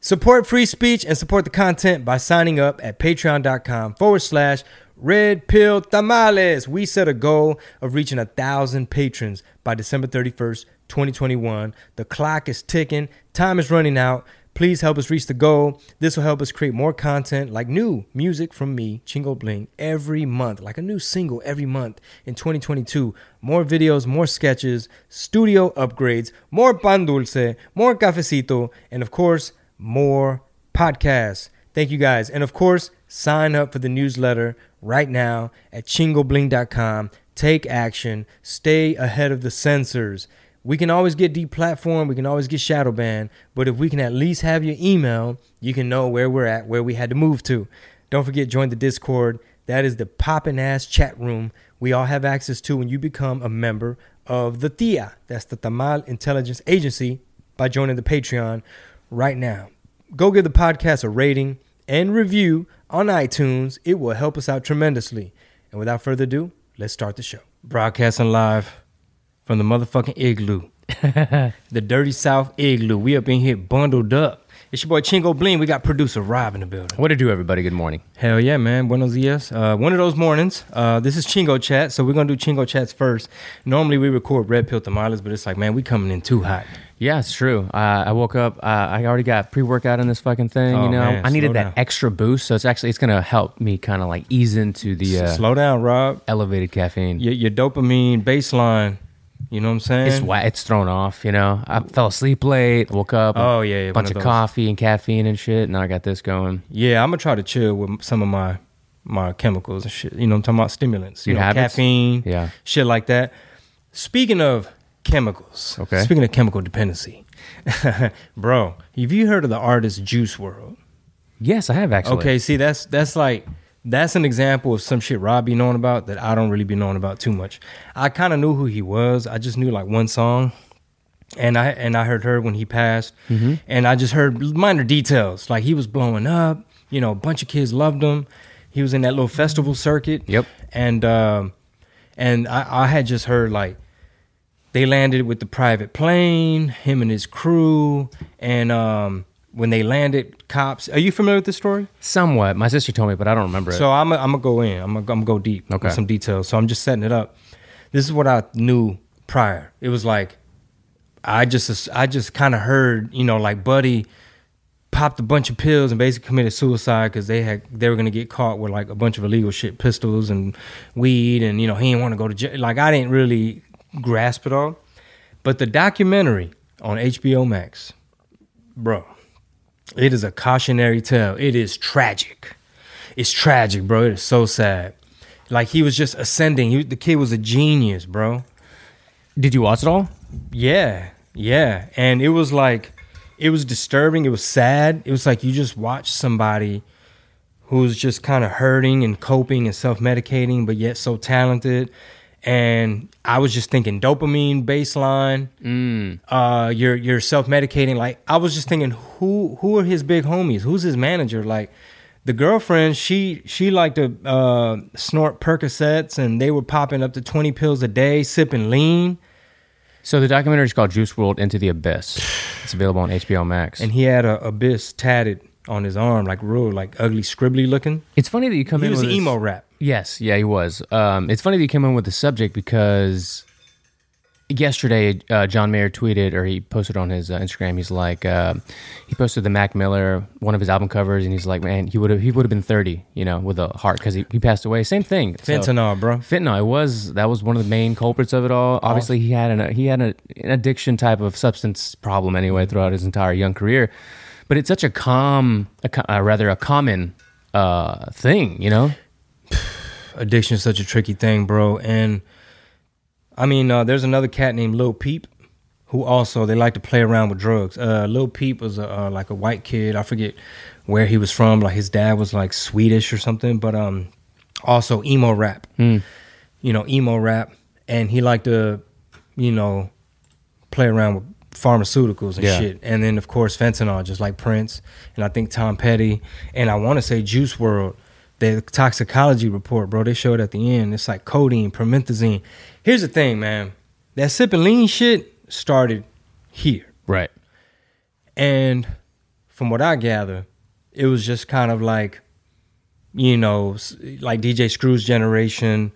Support free speech and support the content by signing up at patreon.com forward slash red pill tamales. We set a goal of reaching a thousand patrons by December 31st, 2021. The clock is ticking, time is running out. Please help us reach the goal. This will help us create more content like new music from me, Chingo Bling, every month, like a new single every month in 2022. More videos, more sketches, studio upgrades, more pan dulce, more cafecito, and of course, more podcasts. Thank you guys. And of course, sign up for the newsletter right now at chingobling.com. Take action. Stay ahead of the censors. We can always get deplatformed, we can always get shadow banned, but if we can at least have your email, you can know where we're at, where we had to move to. Don't forget, join the Discord. That is the poppin' ass chat room we all have access to when you become a member of the TIA. That's the Tamal Intelligence Agency by joining the Patreon right now. Go give the podcast a rating and review on iTunes. It will help us out tremendously. And without further ado, let's start the show. Broadcasting live from the motherfucking igloo. the dirty South igloo. We up in here bundled up. It's your boy Chingo Bling. We got producer Rob in the building. What to do, everybody? Good morning. Hell yeah, man. Buenos dias. Uh, one of those mornings. Uh, this is Chingo Chat, so we're gonna do Chingo Chats first. Normally we record Red Pill Tamales, but it's like, man, we coming in too hot. Yeah, it's true. Uh, I woke up. Uh, I already got pre workout in this fucking thing. Oh, you know, man, I needed that down. extra boost, so it's actually it's gonna help me kind of like ease into the uh, Slow down, Rob. elevated caffeine. Your, your dopamine baseline. You know what I'm saying? It's wa- it's thrown off. You know, I fell asleep late. Woke up. Oh, yeah, yeah, bunch of of, coffee and caffeine and shit. Now I got this going. Yeah, I'm gonna try to chill with some of my my chemicals and shit. You know, I'm talking about stimulants. You Your know, habits? caffeine, Yeah. shit like that. Speaking of chemicals, Okay. Speaking of chemical dependency, bro, have you heard of the artist Juice WRLD? Yes, I have actually. Okay, see, that's that's like that's an example of some shit Rob be knowing about that I don't really be knowing about too much. I kind of knew who he was. I just knew like one song, and I and I heard her when he passed, Mm-hmm. and I just heard minor details like he was blowing up. You know, a bunch of kids loved him. He was in that little festival circuit. Yep. And um, and I, I had just heard like they landed with the private plane, him and his crew, and um, when they landed, cops. Are you familiar with this story? Somewhat. My sister told me, but I don't remember it. So I'm I'm gonna go in. I'm gonna, I'm gonna go deep Okay. with some details. So I'm just setting it up. This is what I knew prior. It was like I just I just kind of heard you know like Buddy popped a bunch of pills and basically committed suicide because they had they were gonna get caught with like a bunch of illegal shit, pistols and weed, and you know he didn't want to go to jail. Like I didn't really grasp it all. But the documentary on HBO Max, bro, it is a cautionary tale. It is tragic. It's tragic, bro. It is so sad. Like he was just ascending. He, the kid was a genius, bro. Did you watch it all? Yeah, yeah. And it was like, it was disturbing. It was sad. It was like you just watched somebody who's just kind of hurting and coping and self medicating, but yet so talented. And I was just thinking dopamine baseline. Mm. Uh, you're you're self medicating. Like I was just thinking, who who are his big homies? Who's his manager? Like the girlfriend, she she liked to uh, snort Percocets, and they were popping up to twenty pills a day, sipping lean. So the documentary is called Juice WRLD Into the Abyss. It's available on HBO Max. and he had a abyss tatted on his arm, like real, like ugly, scribbly looking. it's funny that you come He in was with this- emo rap. Yes, yeah, he was. Um, it's funny that you came in with the subject because yesterday uh, John Mayer tweeted or he posted on his uh, Instagram. He's like, uh, he posted the Mac Miller one of his album covers, and he's like, man, he would have he would have been thirty, you know, with a heart because he, he passed away. Same thing. So- Fentanyl, bro. Fentanyl. It was that was one of the main culprits of it all. Obviously, he had an he had a, an addiction type of substance problem anyway throughout his entire young career. But it's such a calm, a, uh, rather a common uh, thing, you know. Addiction is such a tricky thing, bro. And I mean, uh, there's another cat named Lil Peep, who also they like to play around with drugs. Uh, Lil Peep was a, uh, like a white kid. I forget where he was from. Like his dad was like Swedish or something, but um, also emo rap. You know, emo rap, and he liked to, you know, play around with pharmaceuticals and Yeah. shit. And then of course fentanyl, just like Prince, and I think Tom Petty, and I want to say Juice WRLD. The toxicology report, bro, they showed at the end. It's like codeine, promethazine. Here's the thing, man. That sipping lean shit started here. Right. And from what I gather, it was just kind of like, you know, like DJ Screw's generation.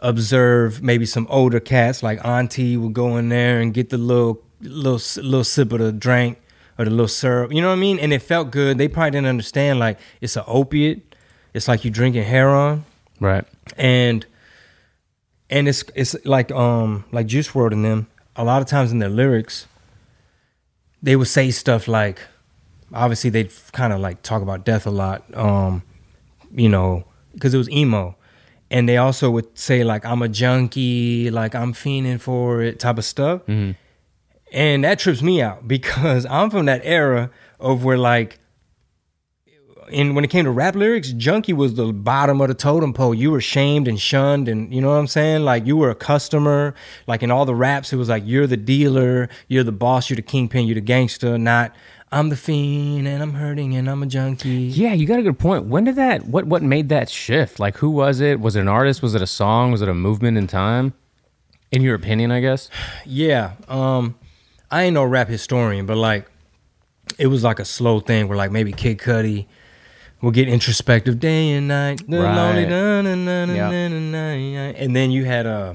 Observe maybe some older cats like Auntie would go in there and get the little little little sip of the drink or the little syrup. You know what I mean? And it felt good. They probably didn't understand like it's an opiate. It's like you drinking heroin Right. and and it's it's like um like Juice WRLD and them. A lot of times in their lyrics, they would say stuff like, obviously they'd kind of like talk about death a lot, um, you know, because it was emo, and they also would say like I'm a junkie, like I'm fiending for it type of stuff, Mhm. and that trips me out because I'm from that era of where like and when it came to rap lyrics, junkie was the bottom of the totem pole. You were shamed and shunned, and you know what I'm saying? Like you were a customer. Like in all the raps, it was like you're the dealer, you're the boss, you're the kingpin, you're the gangster. Not I'm the fiend and I'm hurting and I'm a junkie. Yeah, you got a good point. When did that? What what made that shift? Like, who was it? Was it an artist? Was it a song? Was it a movement in time? In your opinion, I guess. Yeah. Um, I ain't no rap historian, but like it was like a slow thing where like maybe Kid Cudi will get introspective day and night. Right. And then you had uh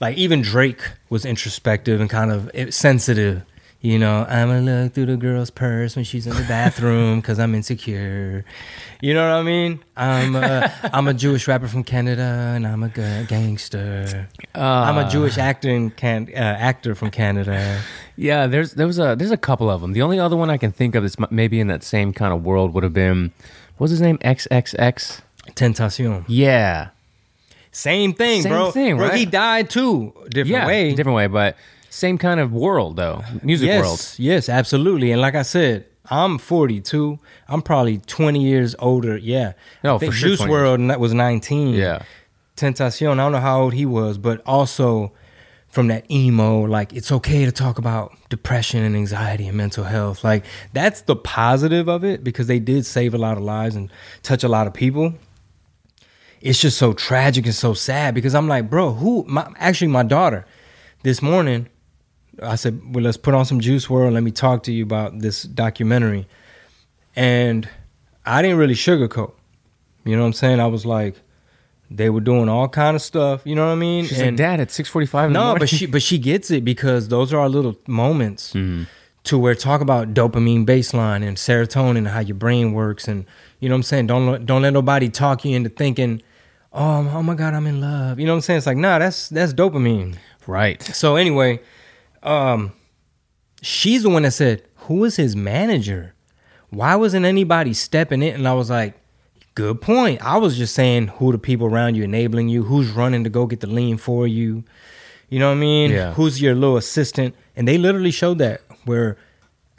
like even Drake was introspective and kind of sensitive. You know, I'ma look through the girl's purse when she's in the bathroom because I'm insecure. You know what I mean? I'm a, I'm a Jewish rapper from Canada and I'm a ga- gangster. I'm a Jewish actor in can, uh, actor from Canada. Yeah, there's there was a there's a couple of them. The only other one I can think of that's maybe in that same kind of world would have been what was his name XXX. Tentacion. Yeah, Same thing, Same bro. thing, bro, right? He died too. Different yeah, way. different way, but same kind of world though, music yes, world. Yes, absolutely. And like I said, I'm 42. I'm probably 20 years older. Yeah. No, I think for sure Juice WRLD and that was 19. Yeah, Tentacion, I don't know how old he was, but also from that emo, like it's okay to talk about depression and anxiety and mental health. Like that's the positive of it because they did save a lot of lives and touch a lot of people. It's just so tragic and so sad because I'm like, bro, who? My, actually, my daughter this morning, I said, well, let's put on some Juice WRLD. Let me talk to you about this documentary. And I didn't really sugarcoat. You know what I'm saying? I was like, they were doing all kind of stuff. You know what I mean? she's like, Dad, at six forty five. no, but she but she gets it because those are our little moments Mm-hmm. to where talk about dopamine baseline and serotonin and how your brain works and you know what I'm saying. Don't let- don't let nobody talk you into thinking, oh oh my god, I'm in love. You know what I'm saying? It's like nah, that's that's dopamine. right. So anyway, um, she's the one that said, "Who is his manager? Why wasn't anybody stepping in?" And I was like, "Good point." I was just saying, who the people around you enabling you? Who's running to go get the lean for you? You know what I mean? Yeah. Who's your little assistant? And they literally showed that where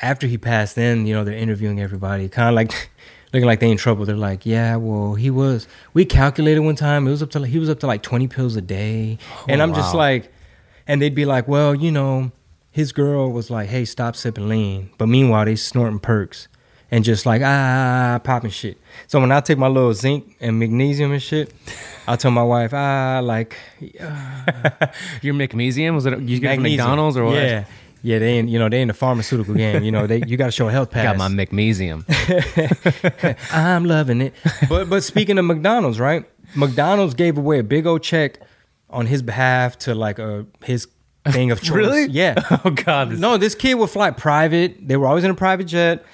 after he passed, then you know they're interviewing everybody, kind of like. Looking like they in trouble. They're like, yeah, well, he was. We calculated one time. It was up to he was up to like twenty pills a day, oh, and I'm just like, and they'd be like, well, you know, his girl was like, hey, stop sipping lean. But meanwhile, they snorting perks and just like, ah, popping shit. So when I take my little zinc and magnesium and shit, I tell my wife, ah, like, Your magnesium was it? You get from. McDonald's or what? Yeah. Yeah, they in, you know, they in the pharmaceutical game. You know, they you got to show a health pass. Got my magnesium. I'm loving it. But but speaking of McDonald's, right? McDonald's gave away a big old check on his behalf to like uh, his thing of choice. Really? Yeah. oh God. this- No, this kid would fly private. They were always in a private jet,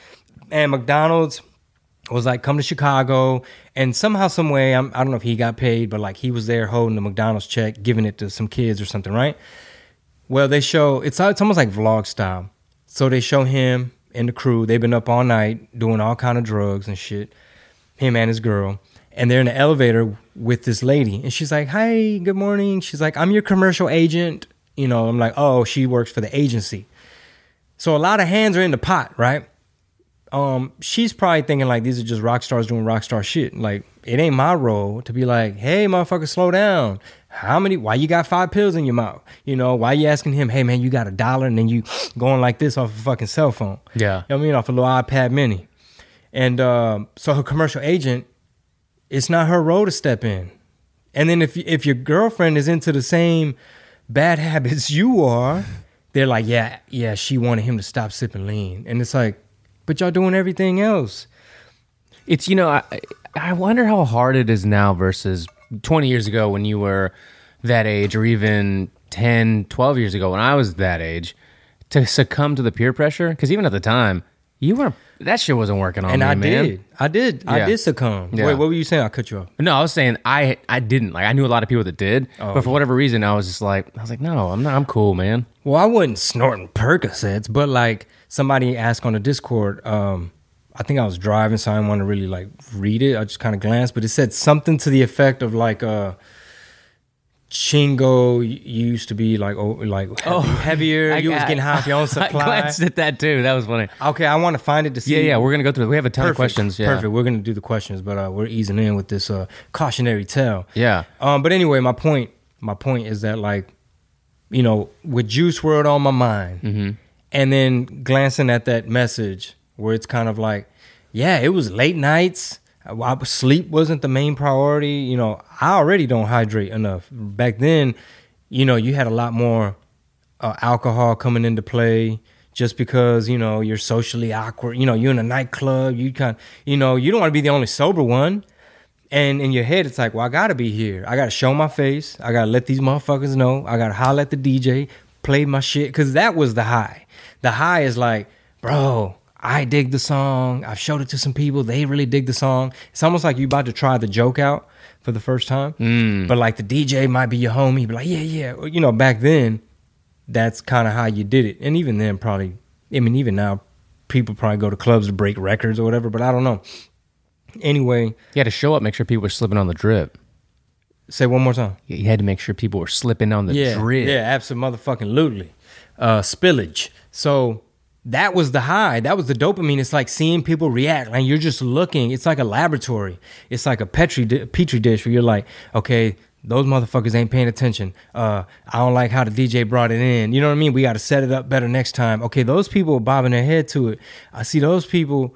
and McDonald's was like, "Come to Chicago." And somehow, some way, I'm, I don't know if he got paid, but like he was there holding the McDonald's check, giving it to some kids or something, right? Well, they show it's it's almost like vlog style. So they show him and the crew. They've been up all night doing all kind of drugs and shit. Him and his girl, and they're in the elevator with this lady, and she's like, "Hi, good morning." She's like, "I'm your commercial agent." You know, I'm like, "Oh, she works for the agency." So a lot of hands are in the pot, right? Um, she's probably thinking like these are just rock stars doing rock star shit. Like it ain't my role to be like, hey, motherfucker, slow down. How many? Why you got five pills in your mouth? You know, why you asking him, hey man, you got a dollar, and then you going like this off a fucking cell phone? Yeah. You know what I mean, off a little iPad Mini. And um, so her commercial agent, it's not her role to step in. And then if if your girlfriend is into the same bad habits you are, they're like, yeah, yeah, she wanted him to stop sipping lean, and it's like, but y'all doing everything else. It's you know I I wonder how hard it is now versus 20 years ago when you were that age or even 10, 12 years ago when I was that age to succumb to the peer pressure because even at the time you weren't that shit wasn't working on And me, I man. did. I did. I Yeah. did succumb. Yeah. Wait, what were you saying? I cut you off. No, I was saying I I didn't like I knew a lot of people that did, Oh, but for whatever reason I was just like I was like no I'm not I'm cool man. Well, I wasn't snorting Percocets, but like somebody asked on the Discord, um, I think I was driving, so I didn't want to really like read it. I just kind of glanced, but it said something to the effect of like uh Chingo used to be like oh like heavy- heavier. I you was getting high off your own supply. I glanced at that too. That was funny. okay, I want to find it to see. Yeah, yeah, we're gonna go through. We have a ton Perfect. of questions. Yeah, Perfect. We're gonna do the questions, but uh, we're easing in with this uh, cautionary tale. Yeah, Um, but anyway, my point, my point is that like, you know, with Juice WRLD on my mind, Mm-hmm. And then glancing at that message where it's kind of like, yeah, it was late nights. Sleep wasn't the main priority. You know, I already don't hydrate enough. Back then, you know, you had a lot more uh, alcohol coming into play. Just because you know you're socially awkward, you know you're in a nightclub, you kind, you know you don't want to be the only sober one. And in your head, it's like, well, I gotta be here. I gotta show my face. I gotta let these motherfuckers know. I gotta holler at the DJ, play my shit. Cause that was the high. The high is like, bro, I dig the song. I've showed it to some people. They really dig the song. It's almost like you about to try the joke out for the first time. Mm. But like the DJ might be your homie. Be like, yeah, yeah. You know, back then, that's kind of how you did it. And even then, probably, I mean, even now, people probably go to clubs to break records or whatever. But I don't know. Anyway, you had to show up, make sure people were slipping on the drip. Say one more time. You had to make sure people were slipping on the yeah, drip. Yeah, absolutely. Uh, spillage. So that was the high. That was the dopamine. It's like seeing people react. Like you're just looking. It's like a laboratory. It's like a petri di- petri dish where you're like, okay, those motherfuckers ain't paying attention. Uh, I don't like how the DJ brought it in. You know what I mean? We got to set it up better next time. Okay, those people are bobbing their head to it. I see those people,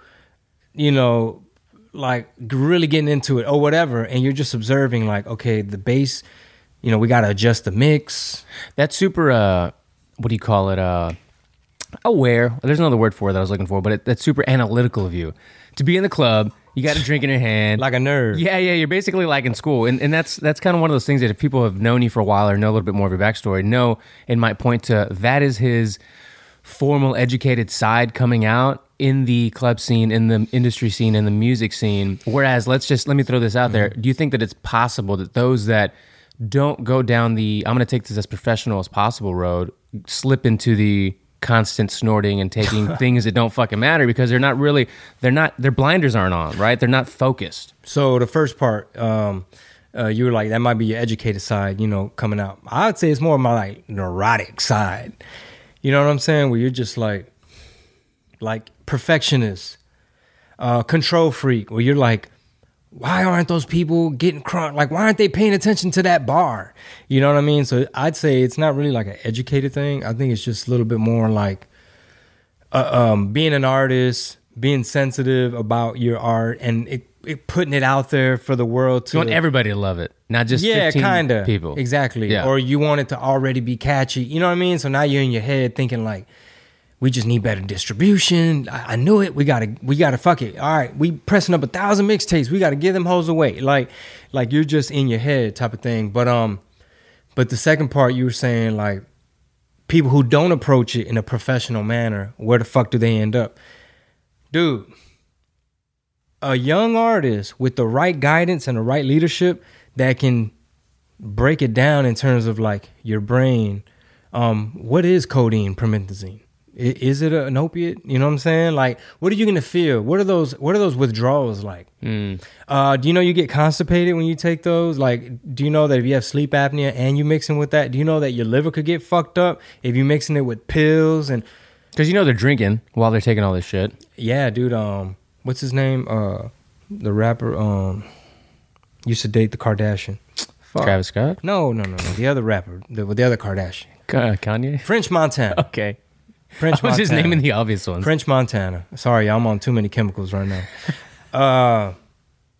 you know, like really getting into it or whatever, and you're just observing. Like, okay, the bass. You know, we got to adjust the mix. That's super. Uh, what do you call it? Uh, aware. There's another word for it that I was looking for, but it, that's super analytical of you to be in the club. You got a drink in your hand, like a nerd. Yeah, yeah, you're basically like in school, and and that's that's kind of one of those things that if people have known you for a while or know a little bit more of your backstory, know it might point to that is his formal, educated side coming out in the club scene, in the industry scene, in the music scene. Whereas, let's just let me throw this out there: Do you think that it's possible that those that don't go down the I'm going to take this as professional as possible road slip into the constant snorting and taking things that don't fucking matter because they're not really they're not their blinders aren't on right they're not focused So the first part, um, uh, you were like, that might be your educated side, you know, coming out. I would say it's more my like neurotic side. You know what I'm saying? Where you're just like, like perfectionist, uh, control freak. Where you're like, why aren't those people getting crunk? Like, why aren't they paying attention to that bar? You know what I mean? So I'd say it's not really like an educated thing. I think it's just a little bit more like uh, um, being an artist, being sensitive about your art, and it, putting it out there for the world to you want everybody to love it not just yeah, kind of people exactly. Yeah. Or you want it to already be catchy. You know what I mean? So now you're in your head thinking like, we just need better distribution. I, I knew it. We gotta, we gotta fuck it. All right, we pressing up a thousand mixtapes. We gotta give them hoes away. Like, like you're just in your head type of thing. But um, but the second part you were saying like, people who don't approach it in a professional manner, where the fuck do they end up, dude? A young artist with the right guidance and the right leadership that can break it down in terms of like your brain. Um, what is codeine, promethazine? Is it an opiate? You know what I'm saying? Like, what are you gonna feel? What are those? What are those withdrawals like? Uh, do you know you get constipated when you take those? Like, do you know that if you have sleep apnea and you mixing with that, do you know that your liver could get fucked up if you mixing it with pills and because you know they're drinking while they're taking all this shit yeah, dude. Um, what's his name? Uh, the rapper. Um, used to date the Kardashian. Fuck. travis scott No, no, no, no. The other rapper, the the other Kardashian, Ka- kanye French Montana. okay French i was just Montana. naming the obvious ones French Montana. Sorry, I'm on too many chemicals right now. uh,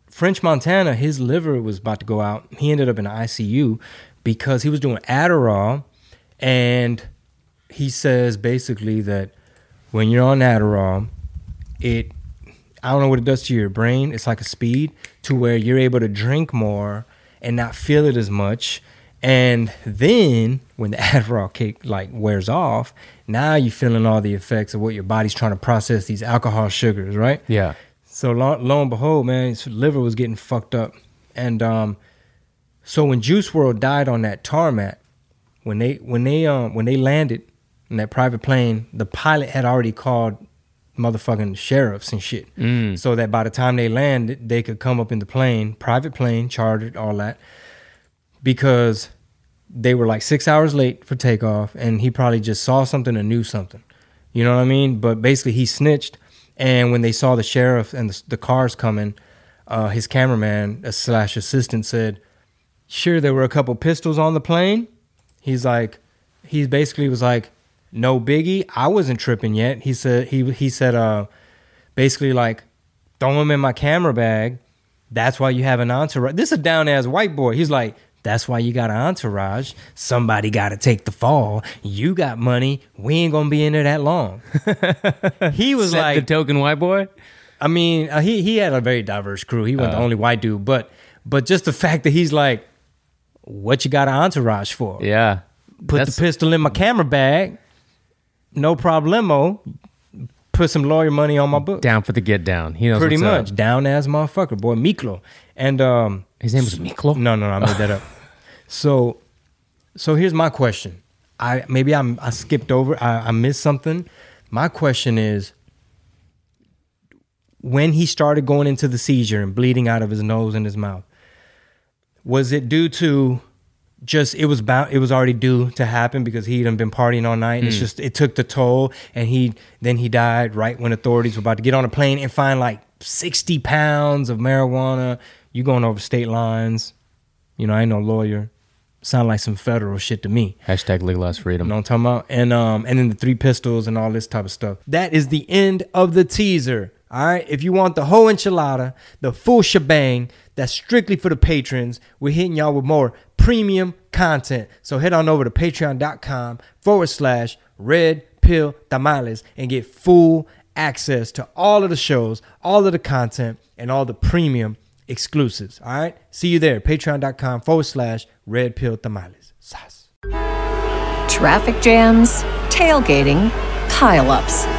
French Montana, his liver was about to go out. He ended up in the ICU because he was doing Adderall, and he says basically that when you're on Adderall, it I don't know what it does to your brain. It's like a speed to where you're able to drink more and not feel it as much. And then when the Adderall kick like wears off, now you're feeling all the effects of what your body's trying to process these alcohol sugars, right? Yeah. So lo, lo and behold, man, his liver was getting fucked up. And um, so when Juice WRLD died on that tarmac, when they when they um when they landed in that private plane, the pilot had already called motherfucking sheriffs and shit. So that by the time they landed, they could come up in the plane, private plane, chartered, all that. Because they were like six hours late for takeoff, and he probably just saw something and knew something. You know what I mean? But basically, he snitched. And when they saw the sheriff and the, the cars coming, uh, his cameraman uh, slash assistant said, "Sure, there were a couple pistols on the plane." He's like, he basically was like, "No biggie. I wasn't tripping yet." He said he he said, uh, basically like, throw him in my camera bag. That's why you have an entourage. This is a down ass white boy. He's like, that's why you got an entourage. Somebody got to take the fall. You got money. We ain't gonna be in there that long. he was Set like, the token white boy. I mean, uh, he he had a very diverse crew. He wasn't the only white dude, but but just the fact that he's like, what you got an entourage for? Yeah. Put the pistol in my camera bag, no problemo. Put some lawyer money on my book. down for the get down. He knows Pretty what's up. much down as motherfucker, boy, Miklo, and um, His name was Miklo. no, no, no, I made that up. So, so here's my question. I maybe I'm I skipped over. I, I missed something. My question is, when he started going into the seizure and bleeding out of his nose and his mouth, was it due to just it was bound it was already due to happen because he'd been partying all night. It's just it took the toll, and he then he died right when authorities were about to get on a plane and find like sixty pounds of marijuana. You going over state lines? You know, I ain't no lawyer. Sound like some federal shit to me. Hashtag legalize freedom. You know what I'm talking about? And um and then the three pistols and all this type of stuff. That is the end of the teaser. All right. If you want the whole enchilada, the full shebang, that's strictly for the patrons. We're hitting y'all with more premium content. So head on over to patreon.com forward slash red pill tamales and get full access to all of the shows, all of the content, and all the premium exclusives. All right. See you there. Patreon.com forward slash red pill tamales. Sas. Traffic jams, tailgating, pileups.